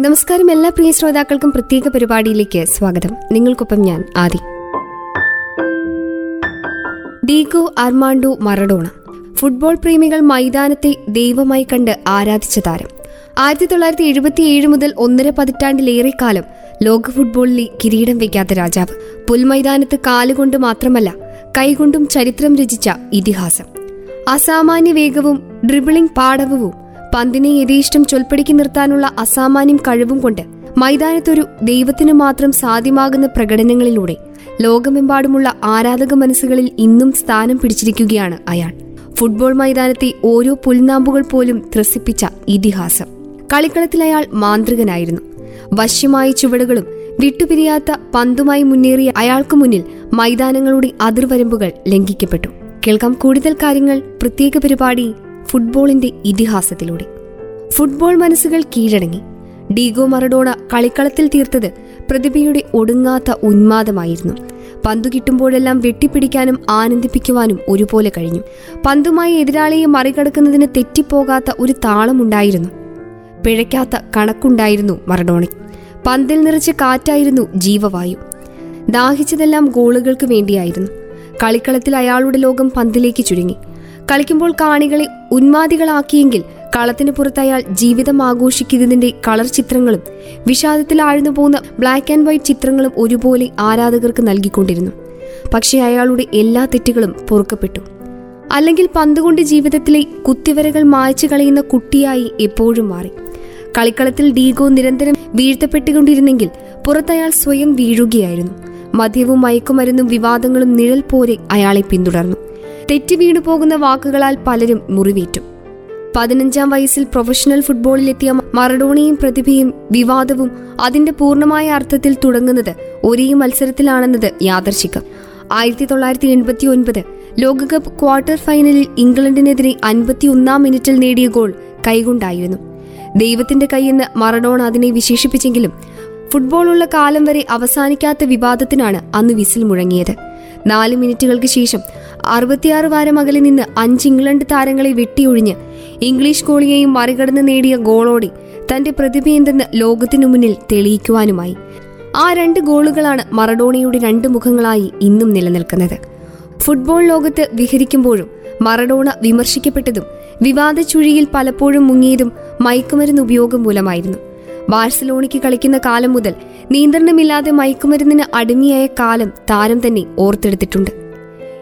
നമസ്കാരം എല്ലാ പ്രിയ ശ്രോതാക്കൾക്കും പ്രത്യേക പരിപാടിയിലേക്ക് സ്വാഗതം. നിങ്ങൾക്കൊപ്പം ഞാൻ Aadi. Diego Armando Maradona. Football പ്രേമികൾ മൈതാനത്തെ ദൈവമായി കണ്ട് ആരാധിച്ച താരം. ആയിരത്തി തൊള്ളായിരത്തി എഴുപത്തിയേഴ് മുതൽ ഒന്നര പതിറ്റാണ്ടിലേറെ കാലം ലോക ഫുട്ബോളിലെ കിരീടം വയ്ക്കാത്ത രാജാവ് പുൽമൈതാനത്ത് കാലുകൊണ്ട് മാത്രമല്ല കൈകൊണ്ടും ചരിത്രം രചിച്ച ഇതിഹാസം. അസാമാന്യ വേഗവും ഡ്രിബിളിംഗ് പാടവവും പന്തിനെ യഥേഷ്ടം ചൊൽപ്പടിക്ക് നിർത്താനുള്ള അസാമാന്യം കഴിവും കൊണ്ട് മൈതാനത്തൊരു ദൈവത്തിനു മാത്രം സാധ്യമാകുന്ന പ്രകടനങ്ങളിലൂടെ ലോകമെമ്പാടുമുള്ള ആരാധക മനസ്സുകളിൽ ഇന്നും സ്ഥാനം പിടിച്ചിരിക്കുകയാണ് അയാൾ. ഫുട്ബോൾ മൈതാനത്തെ ഓരോ പുൽനാമ്പുകൾ പോലും ത്രസിപ്പിച്ച ഇതിഹാസം. കളിക്കളത്തിൽ അയാൾ മാന്ത്രികനായിരുന്നു. വശ്യമായ ചുവടുകളും വിട്ടുപിരിയാത്ത പന്തുമായി മുന്നേറിയ അയാൾക്ക് മുന്നിൽ മൈതാനങ്ങളുടെ അതിർവരമ്പുകൾ ലംഘിക്കപ്പെട്ടു. കേൾക്കാം കൂടുതൽ കാര്യങ്ങൾ. പ്രത്യേക പരിപാടി ഫുട്ബോളിന്റെ ഇതിഹാസത്തിലൂടെ. ഫുട്ബോൾ മനസ്സുകൾ കീഴടങ്ങി. ഡീഗോ മറഡോണ കളിക്കളത്തിൽ തീർത്തത് പ്രതിഭയുടെ ഒടുങ്ങാത്ത ഉന്മാദമായിരുന്നു. പന്തു കിട്ടുമ്പോഴെല്ലാം വെട്ടിപ്പിടിക്കാനും ആനന്ദിപ്പിക്കുവാനും ഒരുപോലെ കഴിഞ്ഞു. പന്തുമായി എതിരാളിയെ മറികടക്കുന്നതിന് തെറ്റിപ്പോകാത്ത ഒരു താളമുണ്ടായിരുന്നു. പിഴയ്ക്കാത്ത കണക്കുണ്ടായിരുന്നു മറഡോണയ്ക്ക്. പന്തിൽ നിറച്ച് കാറ്റായിരുന്നു ജീവവായു. ദാഹിച്ചതെല്ലാം ഗോളുകൾക്ക് വേണ്ടിയായിരുന്നു. കളിക്കളത്തിൽ അയാളുടെ ലോകം പന്തിലേക്ക് ചുരുങ്ങി. കളിക്കുമ്പോൾ കാണികളെ ഉന്മാദികളാക്കിയെങ്കിൽ കളത്തിന് പുറത്ത് അയാൾ ജീവിതം ആഘോഷിക്കുന്നതിന്റെ കളർ ചിത്രങ്ങളും വിഷാദത്തിൽ ആഴ്ന്നു പോകുന്ന ബ്ലാക്ക് ആൻഡ് വൈറ്റ് ചിത്രങ്ങളും ഒരുപോലെ ആരാധകർക്ക് നൽകിക്കൊണ്ടിരുന്നു. പക്ഷേ അയാളുടെ എല്ലാ തെറ്റുകളും പൊറുക്കപ്പെട്ടു. അല്ലെങ്കിൽ പന്തുകൊണ്ട് ജീവിതത്തിലെ കുത്തിവരകൾ മായച്ചു കളയുന്ന കുട്ടിയായി എപ്പോഴും മാറി. കളിക്കളത്തിൽ ഡീഗോ നിരന്തരം വീഴ്ത്തപ്പെട്ടുകൊണ്ടിരുന്നെങ്കിൽ പുറത്തയാൾ സ്വയം വീഴുകയായിരുന്നു. മദ്യവും മയക്കുമരുന്നും വിവാദങ്ങളും നിഴൽ പോലെ അയാളെ പിന്തുടർന്നു. തെറ്റി വീണു പോകുന്ന വാക്കുകളാൽ പലരും മുറിവേറ്റു. പതിനഞ്ചാം വയസ്സിൽ പ്രൊഫഷണൽ ഫുട്ബോളിലെത്തിയ മറഡോണയും പ്രതിഭയും വിവാദവും അതിന്റെ പൂർണമായ അർത്ഥത്തിൽ തുടങ്ങുന്നത് ഒരേ മത്സരത്തിലാണെന്നത് യാദർശികം. ആയിരത്തി തൊള്ളായിരത്തി എൺപത്തി ഒൻപത് ലോകകപ്പ് ക്വാർട്ടർ ഫൈനലിൽ ഇംഗ്ലണ്ടിനെതിരെ അൻപത്തിയൊന്നാം മിനിറ്റിൽ നേടിയ ഗോൾ കൈകൊണ്ടായിരുന്നു. ദൈവത്തിന്റെ കൈയെന്ന് മറഡോണ അതിനെ വിശേഷിപ്പിച്ചെങ്കിലും ഫുട്ബോളുള്ള കാലം വരെ അവസാനിക്കാത്ത വിവാദത്തിനാണ് അന്ന് വിസിൽ മുഴങ്ങിയത്. നാല് മിനിറ്റുകൾക്ക് ശേഷം അറുപത്തിയാറ് വാരം അകലെ നിന്ന് അഞ്ച് ഇംഗ്ലണ്ട് താരങ്ങളെ വെട്ടിയൊഴിഞ്ഞ് ഇംഗ്ലീഷ് ഗോളിയെയും മറികടന്ന് നേടിയ ഗോളോടെ തന്റെ പ്രതിഭയെന്തെന്ന് ലോകത്തിനു മുന്നിൽ തെളിയിക്കുവാനുമായി. ആ രണ്ട് ഗോളുകളാണ് മറഡോണയുടെ രണ്ട് മുഖങ്ങളായി ഇന്നും നിലനിൽക്കുന്നത്. ഫുട്ബോൾ ലോകത്ത് വിഹരിക്കുമ്പോഴും മറഡോണ വിമർശിക്കപ്പെട്ടതും വിവാദ ചുഴിയിൽ പലപ്പോഴും മുങ്ങിയതും മയക്കുമരുന്ന് ഉപയോഗം മൂലമായിരുന്നു. ബാഴ്സലോണയ്ക്ക് കളിക്കുന്ന കാലം മുതൽ നിയന്ത്രണമില്ലാതെ മയക്കുമരുന്നിന് അടിമയായ കാലം താരം തന്നെ ഓർത്തെടുത്തിട്ടുണ്ട്.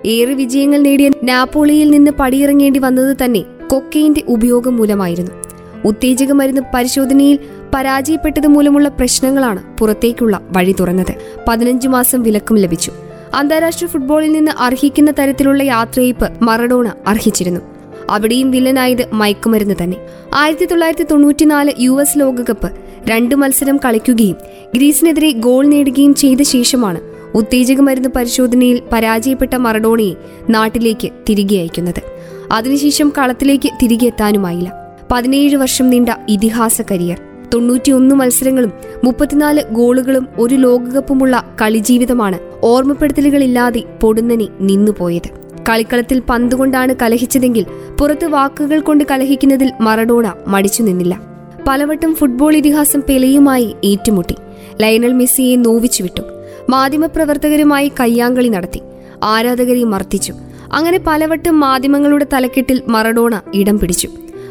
ഏറെ വിജയങ്ങൾ നേടിയ നാപ്പോളിയിൽ നിന്ന് പടിയിറങ്ങേണ്ടി വന്നത് തന്നെ കൊക്കെയിന്റെ ഉപയോഗം മൂലമായിരുന്നു. ഉത്തേജക മരുന്ന് പരിശോധനയിൽ പരാജയപ്പെട്ടത് മൂലമുള്ള പ്രശ്നങ്ങളാണ് പുറത്തേക്കുള്ള വഴി തുറന്നത്. പതിനഞ്ചു മാസം വിലക്കും ലഭിച്ചു. അന്താരാഷ്ട്ര ഫുട്ബോളിൽ നിന്ന് അർഹിക്കുന്ന തരത്തിലുള്ള യാത്രയേപ്പ് മറഡോണ അർഹിച്ചിരുന്നു. അവിടെയും വില്ലനായത് മയക്കുമരുന്ന് തന്നെ. ആയിരത്തി തൊള്ളായിരത്തി തൊണ്ണൂറ്റിനാല് യു എസ് ലോകകപ്പ് രണ്ട് മത്സരം കളിക്കുകയും ഗ്രീസിനെതിരെ ഗോൾ നേടുകയും ചെയ്ത ശേഷമാണ് ഉത്തേജക മരുന്ന് പരിശോധനയിൽ പരാജയപ്പെട്ട മറഡോണയെ നാട്ടിലേക്ക് തിരികെ അയക്കുന്നത്. അതിനുശേഷം കളത്തിലേക്ക് തിരികെ എത്താനുമായില്ല. പതിനേഴ് വർഷം നീണ്ട ഇതിഹാസ കരിയർ. തൊണ്ണൂറ്റിയൊന്ന് മത്സരങ്ങളും മുപ്പത്തിനാല് ഗോളുകളും ഒരു ലോകകപ്പുമുള്ള കളിജീവിതമാണ് ഓർമ്മപ്പെടുത്തലുകളില്ലാതെ പൊടുന്നനെ നിന്നുപോയത്. കളിക്കളത്തിൽ പന്തുകൊണ്ടാണ് കലഹിച്ചതെങ്കിൽ പുറത്ത് വാക്കുകൾ കൊണ്ട് കലഹിക്കുന്നതിൽ മറഡോണ മടിച്ചു നിന്നില്ല. പലവട്ടം ഫുട്ബോൾ ഇതിഹാസം പെലയുമായി ഏറ്റുമുട്ടി. ലയനൽ മെസ്സിയെ നോവിച്ചു വിട്ടു. മാധ്യമപ്രവർത്തകരുമായി കയ്യാങ്കളി നടത്തി. ആരാധകരെ മർദ്ദിച്ചു. അങ്ങനെ പലവട്ടം മാധ്യമങ്ങളുടെ തലക്കെട്ടിൽ മറഡോണ ഇടം പിടിച്ചു.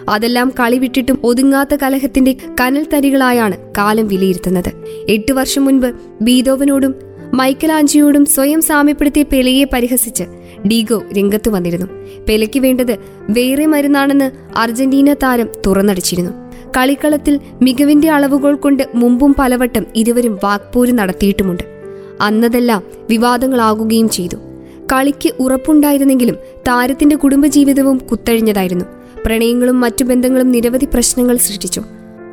അതെല്ലാം കളി വിട്ടിട്ടും ഒതുങ്ങാത്ത കലഹത്തിന്റെ കനൽ തരികളായാണ് കാലം വിലയിരുത്തുന്നത്. എട്ടു വർഷം മുൻപ് ബീതോവനോടും മൈക്കലാഞ്ചിയോടും സ്വയം സാമ്യപ്പെടുത്തിയ പെലയെ പരിഹസിച്ച് ഡീഗോ രംഗത്ത് വന്നിരുന്നു. പെലയ്ക്ക് വേണ്ടത് വേറെ മരുന്നാണെന്ന് അർജന്റീന താരം തുറന്നടിച്ചിരുന്നു. കളിക്കളത്തിൽ മികവിന്റെ അളവുകൾ കൊണ്ട് മുമ്പും പലവട്ടം ഇരുവരും വാക്പോര് നടത്തിയിട്ടുമുണ്ട്. അന്നതെല്ലാം വിവാദങ്ങളാകുകയും ചെയ്തു. കളിക്ക് ഉറപ്പുണ്ടായിരുന്നെങ്കിലും താരത്തിന്റെ കുടുംബജീവിതവും കുത്തഴിഞ്ഞതായിരുന്നു. പ്രണയങ്ങളും മറ്റു ബന്ധങ്ങളും നിരവധി പ്രശ്നങ്ങൾ സൃഷ്ടിച്ചു.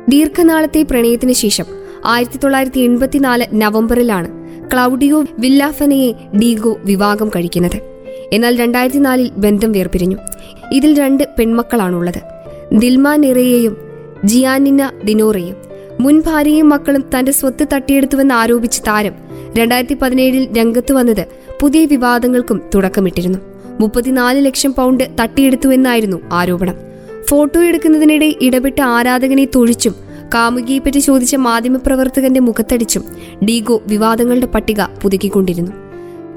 ദീർഘനാളത്തെ പ്രണയത്തിന് ശേഷം ആയിരത്തി തൊള്ളായിരത്തി എൺപത്തിനാല് നവംബറിലാണ് ക്ലൗഡിയോ വില്ലാഫനയെ ഡീഗോ വിവാഹം കഴിക്കുന്നത്. എന്നാൽ രണ്ടായിരത്തി നാലിൽ ബന്ധം വേർപിരിഞ്ഞു. ഇതിൽ രണ്ട് പെൺമക്കളാണുള്ളത്. ദിൽമ നിറയെയും ജിയാനിന ദിനോറയും മുൻ ഭാര്യയും മക്കളും തന്റെ സ്വത്ത് തട്ടിയെടുത്തുവെന്ന് ആരോപിച്ച് താരം രണ്ടായിരത്തി പതിനേഴിൽ രംഗത്ത് വന്നത് പുതിയ വിവാദങ്ങൾക്കും തുടക്കമിട്ടിരുന്നു. മുപ്പത്തിനാല് ലക്ഷം പൗണ്ട് തട്ടിയെടുത്തുവെന്നായിരുന്നു ആരോപണം. ഫോട്ടോ എടുക്കുന്നതിനിടെ ഇടപെട്ട ആരാധകനെ തൊഴിച്ചും കാമുകിയെപ്പറ്റി ചോദിച്ച മാധ്യമപ്രവർത്തകന്റെ മുഖത്തടിച്ചും ഡീഗോ വിവാദങ്ങളുടെ പട്ടിക പുതുക്കിക്കൊണ്ടിരുന്നു.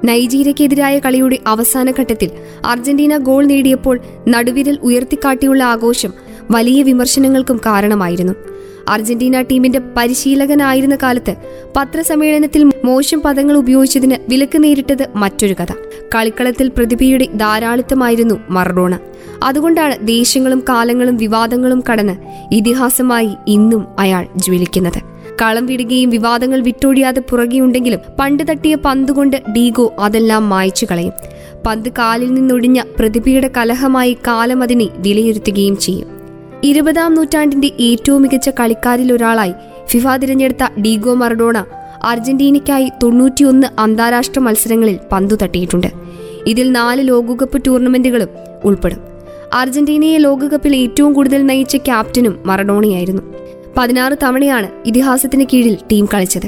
നൈജീരിയക്കെതിരായ കളിയുടെ അവസാന ഘട്ടത്തിൽ അർജന്റീന ഗോൾ നേടിയപ്പോൾ നടുവിരൽ ഉയർത്തിക്കാട്ടിയുള്ള ആഘോഷം വലിയ വിമർശനങ്ങൾക്കും കാരണമായിരുന്നു. അർജന്റീന ടീമിന്റെ പരിശീലകനായിരുന്ന കാലത്ത് പത്രസമ്മേളനത്തിൽ മോശം പദങ്ങൾ ഉപയോഗിച്ചതിന് വിലക്ക് നേരിട്ടത് മറ്റൊരു കഥ. കളിക്കളത്തിൽ പ്രതിഭയുടെ ധാരാളിത്തമായിരുന്നു മറഡോണ. അതുകൊണ്ടാണ് ദേശങ്ങളും കാലങ്ങളും വിവാദങ്ങളും കടന്ന് ഇതിഹാസമായി ഇന്നും അയാൾ ജ്വലിക്കുന്നത്. കളം വിടുകയും വിവാദങ്ങൾ വിട്ടൊഴിയാതെ പുറകെയുണ്ടെങ്കിലും പണ്ട് തട്ടിയ പന്തുകൊണ്ട് ഡീഗോ അതെല്ലാം മായച്ചു കളയും. പന്ത് കാലിൽ നിന്നൊടിഞ്ഞ പ്രതിഭയുടെ കലഹമായി കാലം അതിനെ വിലയിരുത്തുകയും ചെയ്യും. ഇരുപതാം നൂറ്റാണ്ടിന്റെ ഏറ്റവും മികച്ച കളിക്കാരിൽ ഒരാളായി ഫിഫ തിരഞ്ഞെടുത്ത ഡീഗോ മറഡോണ അർജന്റീനയ്ക്കായി തൊണ്ണൂറ്റിയൊന്ന് അന്താരാഷ്ട്ര മത്സരങ്ങളിൽ പന്തു തട്ടിയിട്ടുണ്ട്. ഇതിൽ നാല് ലോകകപ്പ് ടൂർണമെന്റുകളും ഉൾപ്പെടും. അർജന്റീനയെ ലോകകപ്പിൽ ഏറ്റവും കൂടുതൽ നയിച്ച ക്യാപ്റ്റനും മറഡോണയായിരുന്നു. പതിനാറ് തവണയാണ് ഇതിഹാസത്തിന് കീഴിൽ ടീം കളിച്ചത്.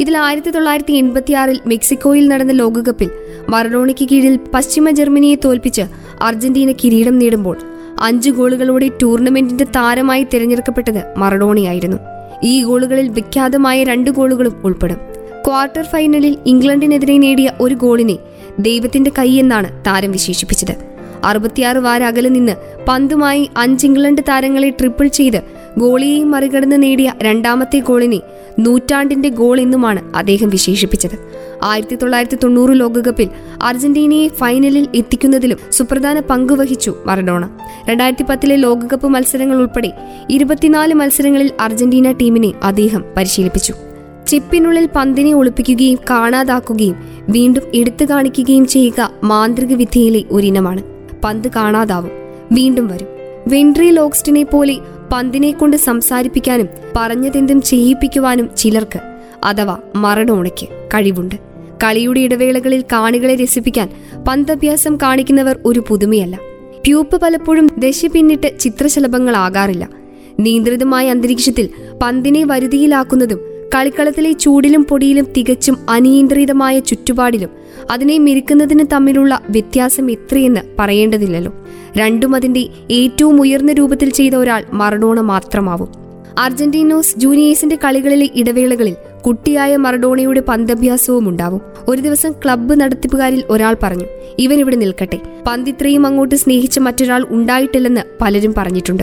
ഇതിൽ ആയിരത്തി തൊള്ളായിരത്തി എൺപത്തിയാറിൽ മെക്സിക്കോയിൽ നടന്ന ലോകകപ്പിൽ മറഡോണയ്ക്ക് കീഴിൽ പശ്ചിമ ജർമ്മനിയെ തോൽപ്പിച്ച് അർജന്റീന കിരീടം നേടുമ്പോൾ അഞ്ച് ഗോളുകളോടെ ടൂർണമെന്റിന്റെ താരമായി തിരഞ്ഞെടുക്കപ്പെട്ടത് മറഡോണിയായിരുന്നു. ഈ ഗോളുകളിൽ വിഖ്യാതമായ രണ്ട് ഗോളുകളും ഉൾപ്പെടും. ക്വാർട്ടർ ഫൈനലിൽ ഇംഗ്ലണ്ടിനെതിരെ നേടിയ ഒരു ഗോളിനെ ദൈവത്തിന്റെ കൈ എന്നാണ് താരം വിശേഷിപ്പിച്ചത്. അറുപത്തിയാറ് വാര അകലെ നിന്ന് പന്തുമായി അഞ്ച് ഇംഗ്ലണ്ട് താരങ്ങളെ ട്രിപ്പിൾ ചെയ്ത് ഗോളിയെയും മറികടന്ന് നേടിയ രണ്ടാമത്തെ ഗോളിനെ നൂറ്റാണ്ടിന്റെ ഗോൾ എന്നുമാണ് അദ്ദേഹം വിശേഷിപ്പിച്ചത്. ആയിരത്തി തൊള്ളായിരത്തി തൊണ്ണൂറ് ലോകകപ്പിൽ അർജന്റീനയെ ഫൈനലിൽ എത്തിക്കുന്നതിലും സുപ്രധാന പങ്ക് വഹിച്ചു മറഡോണ. രണ്ടായിരത്തി പത്തിലെ ലോകകപ്പ് മത്സരങ്ങൾ ഉൾപ്പെടെ ഇരുപത്തിനാല് മത്സരങ്ങളിൽ അർജന്റീന ടീമിനെ അദ്ദേഹം പരിശീലിപ്പിച്ചു. ചിപ്പിനുള്ളിൽ പന്തിനെ ഒളിപ്പിക്കുകയും കാണാതാക്കുകയും വീണ്ടും എടുത്തു കാണിക്കുകയും ചെയ്യുക മാന്ത്രിക വിദ്യയിലെ ഒരിനമാണ്. പന്ത് കാണാതാവും വീണ്ടും വരും. വെൻട്രി ലോക്സ്റ്റിനെ പോലെ പന്തിനെ കൊണ്ട് സംസാരിപ്പിക്കാനും പറഞ്ഞതെന്തും ചെയ്യിപ്പിക്കുവാനും ചിലർക്ക് അഥവാ മറഡോണയ്ക്ക് കഴിവുണ്ട്. കളിയുടെ ഇടവേളകളിൽ കാണികളെ രസിപ്പിക്കാൻ പന്തഭ്യാസം കാണിക്കുന്നവർ ഒരു പുതുമയല്ല. പ്യൂപ്പ് പലപ്പോഴും ദശ പിന്നിട്ട് ചിത്രശലഭങ്ങളാകാറില്ല. നിയന്ത്രിതമായ അന്തരീക്ഷത്തിൽ പന്തിനെ വരുതിയിലാക്കുന്നതും കളിക്കളത്തിലെ ചൂടിലും പൊടിയിലും തികച്ചും അനിയന്ത്രിതമായ ചുറ്റുപാടിലും അതിനെ മെരുക്കുന്നതിന് തമ്മിലുള്ള വ്യത്യാസം എത്രയെന്ന് പറയേണ്ടതില്ലല്ലോ. രണ്ടും അതിന്റെ ഏറ്റവും ഉയർന്ന രൂപത്തിൽ ചെയ്ത ഒരാൾ മറഡോണ മാത്രമാവും. അർജന്റീനോസ് ജൂനിയേഴ്സിന്റെ കളികളിലെ ഇടവേളകളിൽ കുട്ടിയായ മറഡോണയുടെ പന്തഭ്യാസവും ഉണ്ടാവും. ഒരു ദിവസം ക്ലബ്ബ് നടത്തിപ്പുകാരിൽ ഒരാൾ പറഞ്ഞു ഇവൻ ഇവിടെ നിൽക്കട്ടെ. പന്തിത്രയും അങ്ങോട്ട് സ്നേഹിച്ച മറ്റൊരാൾ ഉണ്ടായിട്ടില്ലെന്ന് പലരും പറഞ്ഞിട്ടുണ്ട്.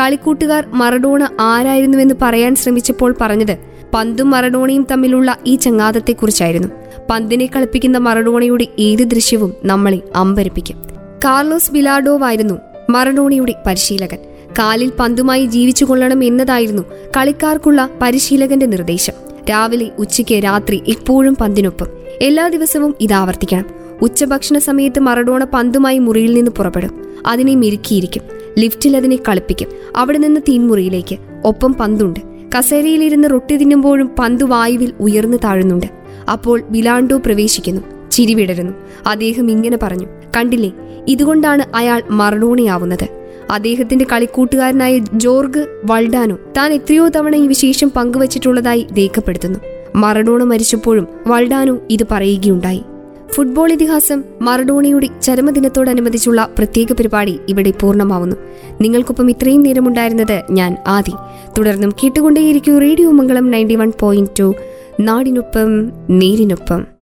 കളിക്കൂട്ടുകാർ മറഡോണ ആരായിരുന്നുവെന്ന് പറയാൻ ശ്രമിച്ചപ്പോൾ പറഞ്ഞത് പന്തും മറഡോണയും തമ്മിലുള്ള ഈ ചങ്ങാതത്തെക്കുറിച്ചായിരുന്നു. പന്തിനെ കളിപ്പിക്കുന്ന മറഡോണയുടെ ഏത് ദൃശ്യവും നമ്മളെ അമ്പരപ്പിക്കും. കാർലോസ് ബിലാഡോവായിരുന്നു മറഡോണയുടെ പരിശീലകൻ. കാലിൽ പന്തുമായി ജീവിച്ചു കൊള്ളണം എന്നതായിരുന്നു കളിക്കാർക്കുള്ള പരിശീലകന്റെ നിർദ്ദേശം. രാവിലെ ഉച്ചയ്ക്ക് രാത്രി എപ്പോഴും പന്തിനൊപ്പം. എല്ലാ ദിവസവും ഇത് ഇതാവർത്തിക്കണം ഉച്ചഭക്ഷണ സമയത്ത് മറഡോണ പന്തുമായി മുറിയിൽ നിന്ന് പുറപ്പെടും. അതിനെ മിരുക്കിയിരിക്കും. ലിഫ്റ്റിൽ അതിനെ കളിപ്പിക്കും. അവിടെ നിന്ന് തീൻമുറിയിലേക്ക്. ഒപ്പം പന്തുണ്ട്. കസേരയിലിരുന്ന് റൊട്ടി തിന്നുമ്പോഴും പന്ത് വായുവിൽ ഉയർന്നു താഴുന്നുണ്ട്. അപ്പോൾ ബിലാണ്ടോ പ്രവേശിക്കുന്നു ചിരിവിടരുന്നു അദ്ദേഹം ഇങ്ങനെ പറഞ്ഞു കണ്ടില്ലേ ഇതുകൊണ്ടാണ് അയാൾ മറഡോണയാവുന്നത്. അദ്ദേഹത്തിന്റെ കളിക്കൂട്ടുകാരനായ ജോർഗ് വൾഡാനോ താൻ എത്രയോ തവണ ഈ വിശേഷം പങ്കുവച്ചിട്ടുള്ളതായി രേഖപ്പെടുത്തുന്നു. മറഡോണ മരിച്ചപ്പോഴും വൾഡാനോ ഇത് പറയുകയുണ്ടായി. ഫുട്ബോൾ ഇതിഹാസം മറഡോണയുടെ ചരമദിനത്തോടനുബന്ധിച്ചുള്ള പ്രത്യേക പരിപാടി ഇവിടെ പൂർണമാവുന്നു. നിങ്ങൾക്കൊപ്പം ഇത്രയും നേരമുണ്ടായിരുന്നത് ഞാൻ ആദി. തുടർന്നും കേട്ടുകൊണ്ടേയിരിക്കൂ radio Mangalam ninety one point two. നാടിനൊപ്പം നേരിനൊപ്പം.